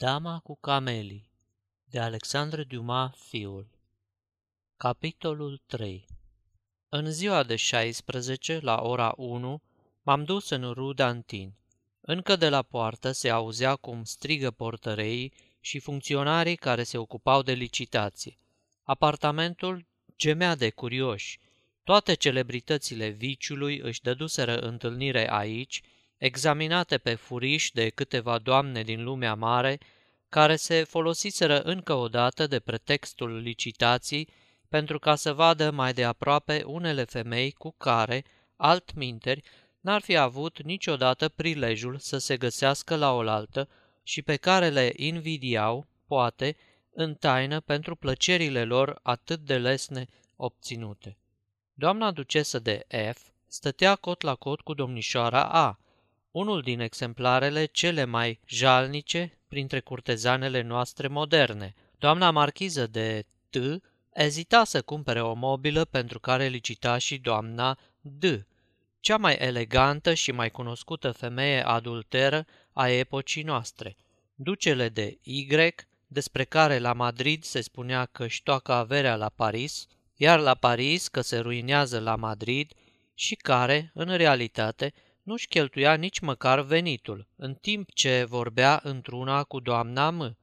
Dama cu camelii de Alexandre Dumas fiul Capitolul 3 În ziua de 16, la ora 1, m-am dus în Rudantin. Încă de la poartă se auzea cum strigă portăreii și funcționarii care se ocupau de licitație. Apartamentul gemea de curioși. Toate celebritățile viciului își dăduseră întâlnire aici, examinate pe furiș de câteva doamne din lumea mare, care se folosiseră încă o dată de pretextul licitației pentru ca să vadă mai de aproape unele femei cu care, altminteri, n-ar fi avut niciodată prilejul să se găsească la oaltă și pe care le invidiau, poate, în taină pentru plăcerile lor atât de lesne obținute. Doamna ducesă de F stătea cot la cot cu domnișoara A, unul din exemplarele cele mai jalnice printre curtezanele noastre moderne. Doamna marchiză de T ezita să cumpere o mobilă pentru care licita și doamna D, cea mai elegantă și mai cunoscută femeie adulteră a epocii noastre. Ducele de Y, despre care la Madrid se spunea că își toacă averea la Paris, iar la Paris că se ruinează la Madrid și care, în realitate, nu-și cheltuia nici măcar venitul, în timp ce vorbea într-una cu doamna M.,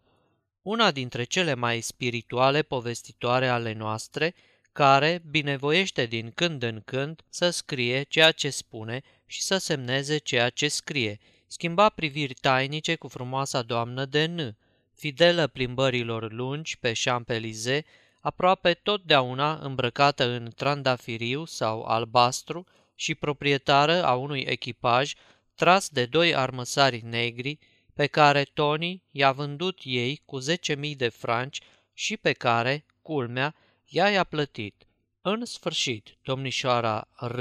una dintre cele mai spirituale povestitoare ale noastre, care binevoiește din când în când să scrie ceea ce spune și să semneze ceea ce scrie, schimba priviri tainice cu frumoasa doamnă de N., fidelă plimbărilor lungi pe Champs-Élysées, aproape totdeauna îmbrăcată în trandafiriu sau albastru, și proprietară a unui echipaj tras de doi armăsari negri pe care Tony i-a vândut ei cu 10.000 de franci și pe care, culmea, ea i-a plătit. În sfârșit, domnișoara R.,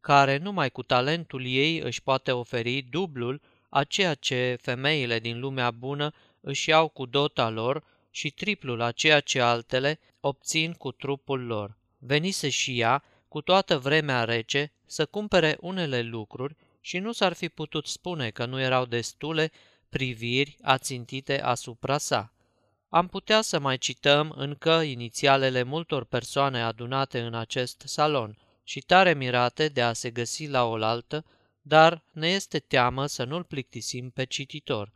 care numai cu talentul ei își poate oferi dublul a ceea ce femeile din lumea bună își iau cu dota lor și triplul a ceea ce altele obțin cu trupul lor. Venise și ea, cu toată vremea rece, să cumpere unele lucruri și nu s-ar fi putut spune că nu erau destule priviri ațintite asupra sa. Am putea să mai cităm încă inițialele multor persoane adunate în acest salon și tare mirate de a se găsi la oaltă, dar ne este teamă să nu-l plictisim pe cititor.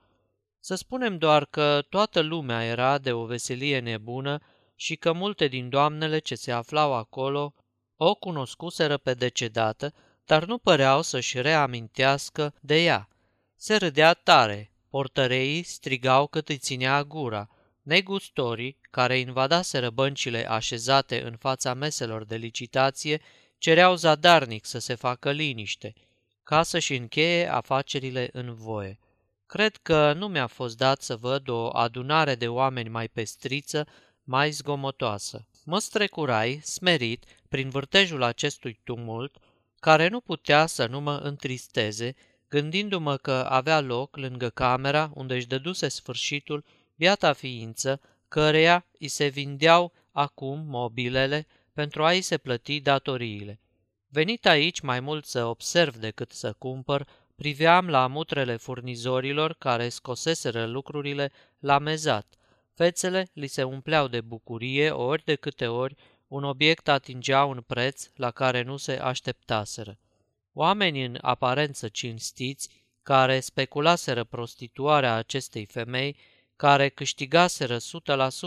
Să spunem doar că toată lumea era de o veselie nebună și că multe din doamnele ce se aflau acolo o cunoscuseră pe decedată, dar nu păreau să-și reamintească de ea. Se râdea tare, portăreii strigau cât îi ținea gura, negustorii, care invadaseră băncile așezate în fața meselor de licitație, cereau zadarnic să se facă liniște, ca să-și încheie afacerile în voie. Cred că nu mi-a fost dat să văd o adunare de oameni mai pestriță, mai zgomotoasă. Mă strecurai, smerit, prin vârtejul acestui tumult, care nu putea să nu mă întristeze, gândindu-mă că avea loc lângă camera unde își dăduse sfârșitul biata ființă, căreia îi se vindeau acum mobilele pentru a-i se plăti datoriile. Venit aici mai mult să observ decât să cumpăr, priveam la mutrele furnizorilor care scoseseră lucrurile la mezat. Fețele li se umpleau de bucurie ori de câte ori un obiect atingea un preț la care nu se așteptaseră. Oamenii în aparență cinstiți, care speculaseră prostituarea acestei femei, care câștigaseră 100%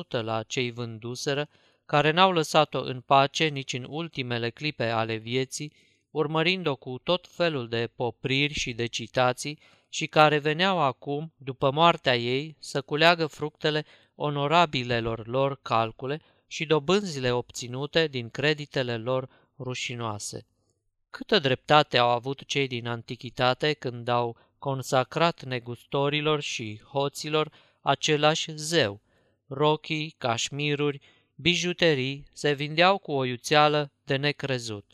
la cei vânduseră, care n-au lăsat-o în pace nici în ultimele clipe ale vieții, urmărind-o cu tot felul de popriri și de citații și care veneau acum, după moartea ei, să culeagă fructele onorabilelor lor calcule și dobânzile obținute din creditele lor rușinoase. Câtă dreptate au avut cei din antichitate când au consacrat negustorilor și hoților același zeu. Rochii, cașmiruri, bijuterii se vindeau cu o iuțeală de necrezut.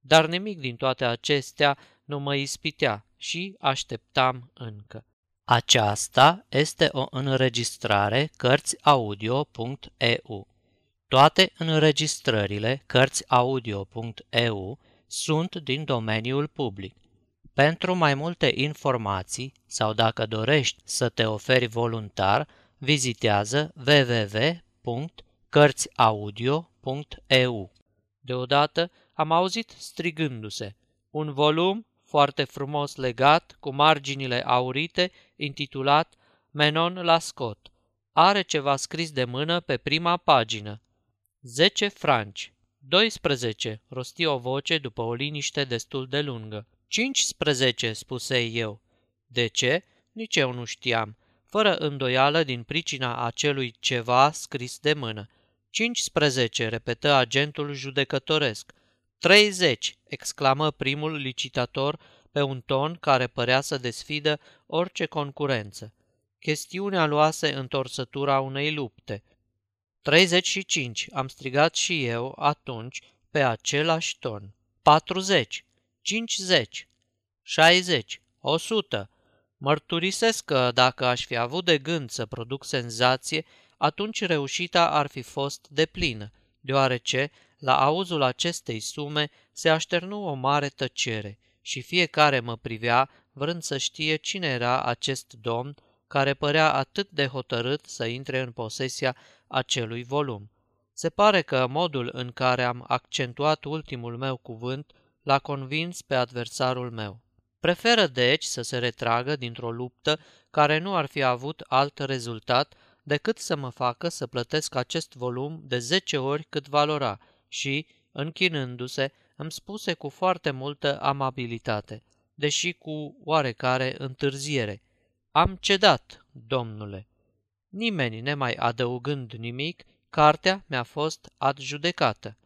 Dar nimic din toate acestea nu mă ispitea și așteptam încă. Aceasta este o înregistrare Cărțiaudio.eu. Toate înregistrările Cărțiaudio.eu sunt din domeniul public. Pentru mai multe informații sau dacă dorești să te oferi voluntar, vizitează www.cărțiaudio.eu. Deodată am auzit strigându-se, un volum foarte frumos legat, cu marginile aurite, intitulat Menon la Scott. Are ceva scris de mână pe prima pagină. 10 franci. 12, rosti o voce după o liniște destul de lungă. 15, spuse eu. De ce? Nici eu nu știam, fără îndoială din pricina acelui ceva scris de mână. 15, repetă agentul judecătoresc. 30, exclamă primul licitator pe un ton care părea să desfidă orice concurență. Chestiunea luase întorsătura unei lupte. 35, am strigat și eu atunci pe același ton. 40, 50, 60, 100. Mărturisesc că dacă aș fi avut de gând să produc senzație, atunci reușita ar fi fost deplină, deoarece, la auzul acestei sume, se așternu o mare tăcere și fiecare mă privea vrând să știe cine era acest domn care părea atât de hotărât să intre în posesia acelui volum. Se pare că modul în care am accentuat ultimul meu cuvânt l-a convins pe adversarul meu. Preferă deci să se retragă dintr-o luptă care nu ar fi avut alt rezultat decât să mă facă să plătesc acest volum de zece ori cât valora și, închinându-se, îmi spuse cu foarte multă amabilitate, deși cu oarecare întârziere. Am cedat, domnule. Nimeni nemai adăugând nimic, cartea mi-a fost adjudecată.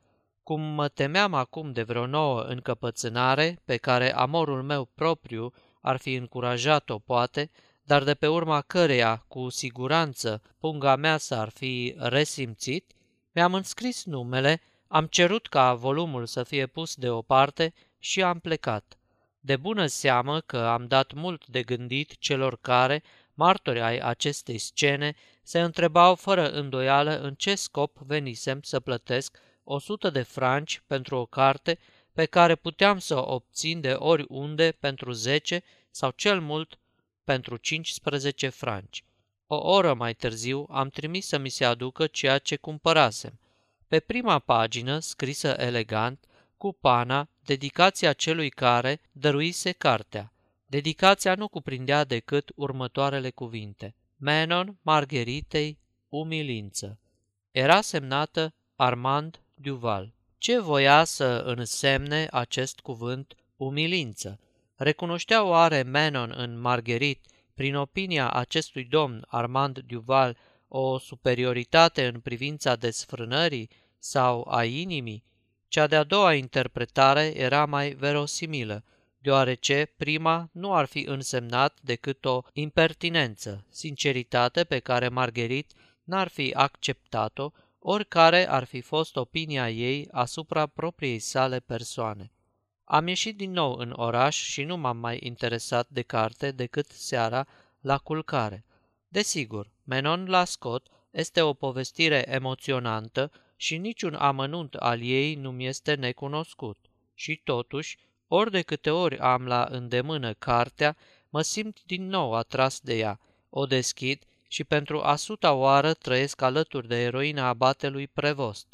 Cum mă temeam acum de vreo nouă încăpățânare, pe care amorul meu propriu ar fi încurajat-o poate, dar de pe urma căreia, cu siguranță, punga mea s-ar fi resimțit, mi-am înscris numele, am cerut ca volumul să fie pus deoparte și am plecat. De bună seamă că am dat mult de gândit celor care, martori ai acestei scene, se întrebau fără îndoială în ce scop venisem să plătesc 100 de franci pentru o carte pe care puteam să o obțin de oriunde pentru 10 sau cel mult pentru 15 franci. O oră mai târziu am trimis să mi se aducă ceea ce cumpărasem. Pe prima pagină, scrisă elegant, cu pana, dedicația celui care dăruise cartea. Dedicația nu cuprindea decât următoarele cuvinte. Menon Margheritei Umilință. Era semnată Armand Duval. Ce voia să însemne acest cuvânt umilință? Recunoștea oare Menon în Margherit, prin opinia acestui domn Armand Duval, o superioritate în privința desfrânării sau a inimii? Cea de-a doua interpretare era mai verosimilă, deoarece prima nu ar fi însemnat decât o impertinență, sinceritate pe care Margherit n-ar fi acceptat-o oricare ar fi fost opinia ei asupra propriei sale persoane. Am ieșit din nou în oraș și nu m-am mai interesat de carte decât seara la culcare. Desigur, Menon la Scott este o povestire emoționantă și niciun amănunt al ei nu mi este necunoscut. Și totuși, ori de câte ori am la îndemână cartea, mă simt din nou atras de ea, o deschid și pentru a suta oară trăiesc alături de eroina abatelui Prevost.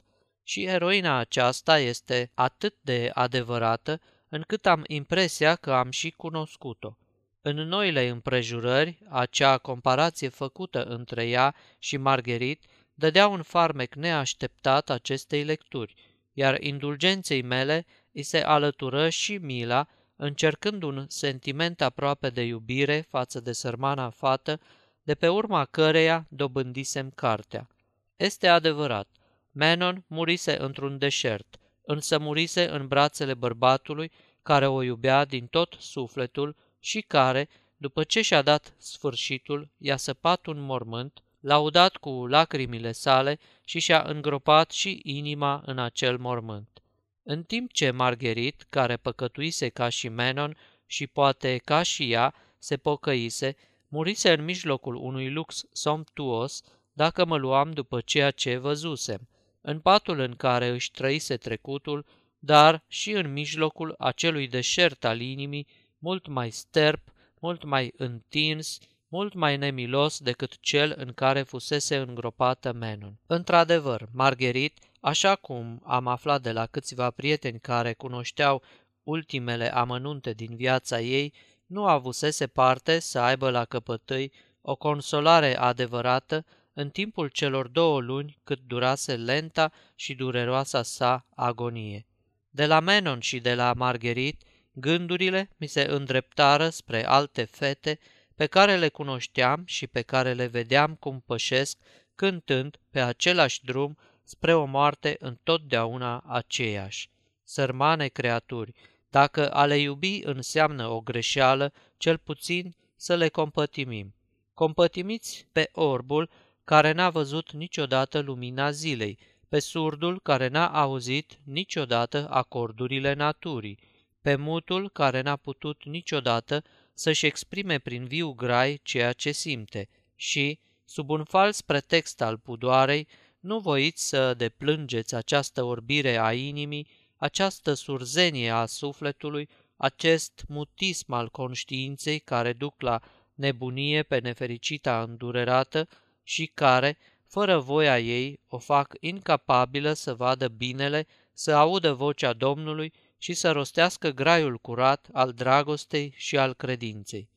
Și eroina aceasta este atât de adevărată încât am impresia că am și cunoscut-o. În noile împrejurări, acea comparație făcută între ea și Margherit dădea un farmec neașteptat acestei lecturi, iar indulgenței mele îi se alătură și mila, încercând un sentiment aproape de iubire față de sărmana fată de pe urma căreia dobândisem cartea. Este adevărat, Menon murise într-un deșert, însă murise în brațele bărbatului care o iubea din tot sufletul și care, după ce și-a dat sfârșitul, i-a săpat un mormânt, laudat cu lacrimile sale și și-a îngropat și inima în acel mormânt. În timp ce Margherit, care păcătuise ca și Menon și poate ca și ea, se pocăise, murise în mijlocul unui lux somptuos, dacă mă luam după ceea ce văzusem, în patul în care își trăise trecutul, dar și în mijlocul acelui deșert al inimii, mult mai sterp, mult mai întins, mult mai nemilos decât cel în care fusese îngropată Menon. Într-adevăr, Margherit, așa cum am aflat de la câțiva prieteni care cunoșteau ultimele amănunte din viața ei, nu avusese parte să aibă la căpătâi o consolare adevărată în timpul celor două luni cât durase lenta și dureroasa sa agonie. De la Menon și de la Margherit, gândurile mi se îndreptară spre alte fete pe care le cunoșteam și pe care le vedeam cum pășesc, cântând pe același drum spre o moarte întotdeauna aceeași. Sărmane creaturi, dacă a le iubi înseamnă o greșeală, cel puțin să le compătimim. Compătimiți pe orbul care n-a văzut niciodată lumina zilei, pe surdul care n-a auzit niciodată acordurile naturii, pe mutul care n-a putut niciodată să-și exprime prin viu grai ceea ce simte și, sub un fals pretext al pudoarei, nu voiți să deplângeți această orbire a inimii, această surzenie a sufletului, acest mutism al conștiinței care duc la nebunie pe nefericita îndurerată și care, fără voia ei, o fac incapabilă să vadă binele, să audă vocea Domnului și să rostească graiul curat al dragostei și al credinței.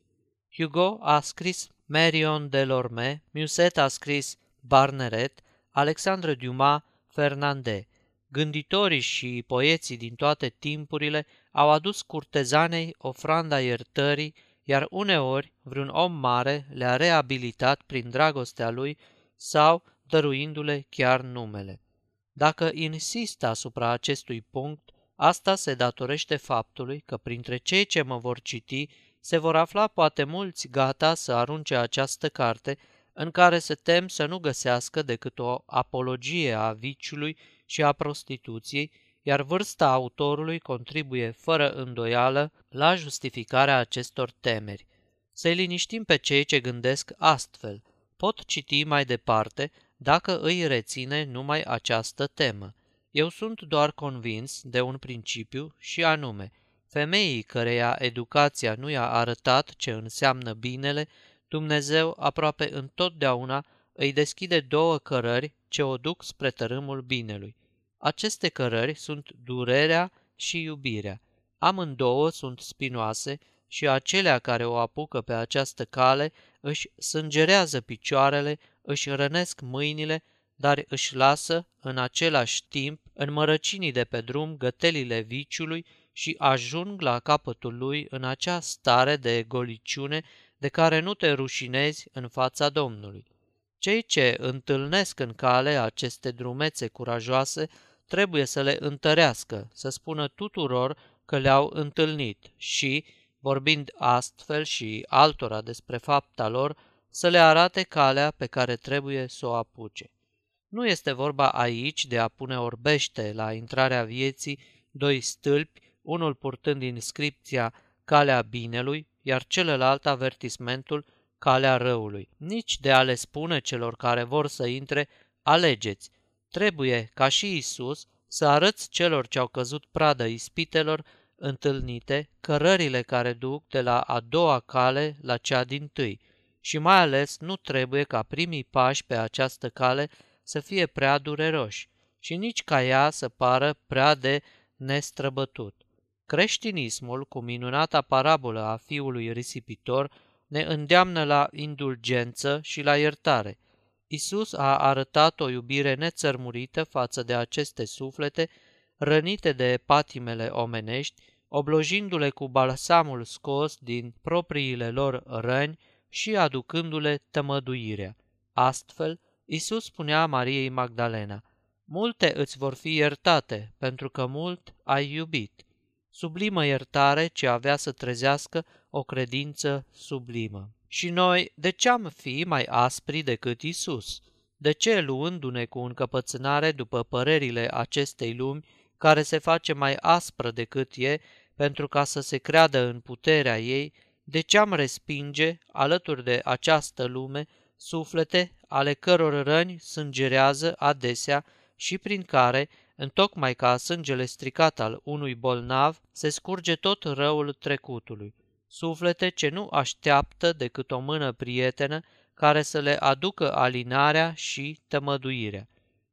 Hugo a scris Marion de Lorme, Musset a scris Barneret, Alexandre Dumas, Fernandez. Gânditorii și poeții din toate timpurile au adus curtezanei ofranda iertării, iar uneori vreun om mare le-a reabilitat prin dragostea lui sau dăruindu-le chiar numele. Dacă insist asupra acestui punct, asta se datorește faptului că printre cei ce mă vor citi se vor afla poate mulți gata să arunce această carte în care se tem să nu găsească decât o apologie a viciului și a prostituției, iar vârsta autorului contribuie fără îndoială la justificarea acestor temeri. Să-i liniștim pe cei ce gândesc astfel. Pot citi mai departe dacă îi reține numai această temă. Eu sunt doar convins de un principiu și anume, femeii căreia educația nu i-a arătat ce înseamnă binele, Dumnezeu aproape întotdeauna îi deschide două cărări ce o duc spre tărâmul binelui. Aceste cărări sunt durerea și iubirea. Amândouă sunt spinoase și acelea care o apucă pe această cale își sângerează picioarele, își rănesc mâinile, dar își lasă în același timp în mărăcinii de pe drum gătelile viciului și ajung la capătul lui în acea stare de goliciune de care nu te rușinezi în fața Domnului. Cei ce întâlnesc în cale aceste drumețe curajoase trebuie să le întărească, să spună tuturor că le-au întâlnit și, vorbind astfel și altora despre fapta lor, să le arate calea pe care trebuie să o apuce. Nu este vorba aici de a pune orbește la intrarea vieții doi stâlpi, unul purtând inscripția Calea Binelui, iar celălalt avertismentul Calea Răului, nici de a le spune celor care vor să intre, alegeți, Trebuie, ca și Isus, să arăți celor ce au căzut pradă ispitelor întâlnite cărările care duc de la a doua cale la cea din tâi. Și mai ales nu trebuie ca primii pași pe această cale să fie prea dureroși și nici ca ea să pară prea de nestrăbătut. Creștinismul, cu minunata parabolă a fiului risipitor, ne îndeamnă la indulgență și la iertare – Isus a arătat o iubire nețărmurită față de aceste suflete rănite de patimele omenești, oblojindu-le cu balsamul scos din propriile lor răni și aducându-le tămăduirea. Astfel, Isus spunea Mariei Magdalena, Multe îți vor fi iertate, pentru că mult ai iubit. Sublimă iertare ce avea să trezească o credință sublimă. Și noi, de ce am fi mai aspri decât Isus? De ce, luându-ne cu încăpățânare după părerile acestei lumi, care se face mai aspră decât e, pentru ca să se creadă în puterea ei, de ce am respinge, alături de această lume, suflete ale căror răni sângerează adesea și prin care, întocmai ca sângele stricat al unui bolnav, se scurge tot răul trecutului. suflete ce nu așteaptă decât o mână prietenă care să le aducă alinarea și tămăduirea.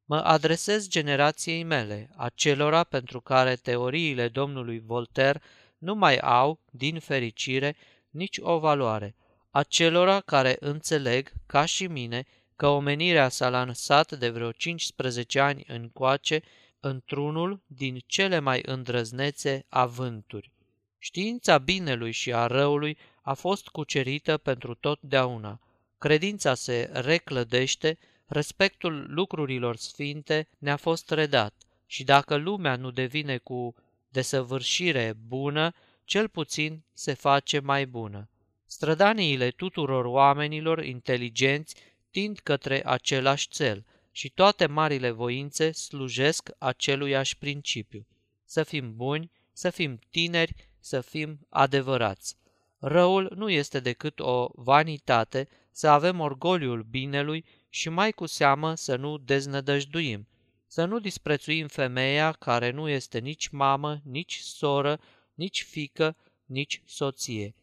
Mă adresez generației mele, acelora pentru care teoriile domnului Voltaire nu mai au, din fericire, nici o valoare, acelora care înțeleg, ca și mine, că omenirea s-a lansat de vreo 15 ani încoace într-unul din cele mai îndrăznețe avânturi. Știința binelui și a răului a fost cucerită pentru totdeauna. Credința se reclădește, respectul lucrurilor sfinte ne-a fost redat și dacă lumea nu devine cu desăvârșire bună, cel puțin se face mai bună. Strădaniile tuturor oamenilor inteligenți tind către același cel și toate marile voințe slujesc aceluiași principiu. Să fim buni, să fim tineri, să fim adevărați. Răul nu este decât o vanitate, să avem orgoliul binelui și mai cu seamă să nu deznădăjduim, să nu disprețuim femeia care nu este nici mamă, nici soră, nici fică, nici soție.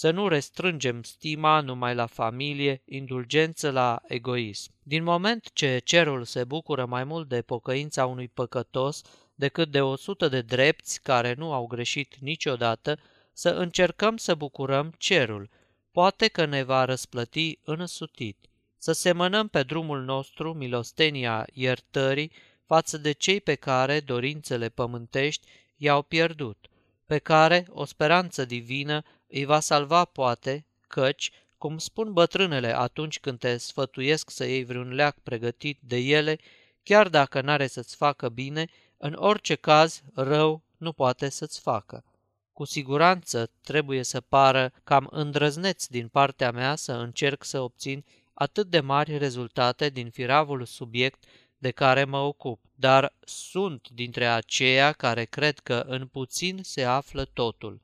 Să nu restrângem stima numai la familie, indulgență la egoism. Din moment ce cerul se bucură mai mult de pocăința unui păcătos decât de o sută de drepți care nu au greșit niciodată, să încercăm să bucurăm cerul. Poate că ne va răsplăti însutit. Să semănăm pe drumul nostru milostenia iertării față de cei pe care dorințele pământești i-au pierdut, pe care o speranță divină îi va salva poate, căci, cum spun bătrânele atunci când te sfătuiesc să iei vreun leac pregătit de ele, chiar dacă n-are să-ți facă bine, în orice caz rău nu poate să-ți facă. Cu siguranță trebuie să pară cam îndrăzneț din partea mea să încerc să obțin atât de mari rezultate din firavul subiect de care mă ocup, dar sunt dintre aceia care cred că în puțin se află totul.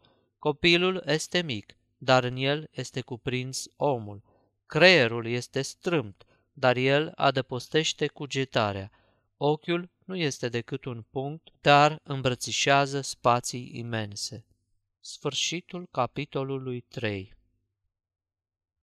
Copilul este mic, dar în el este cuprins omul. Creierul este strâmt, dar el adăpostește cugetarea. Ochiul nu este decât un punct, dar îmbrățișează spații imense. Sfârșitul capitolului 3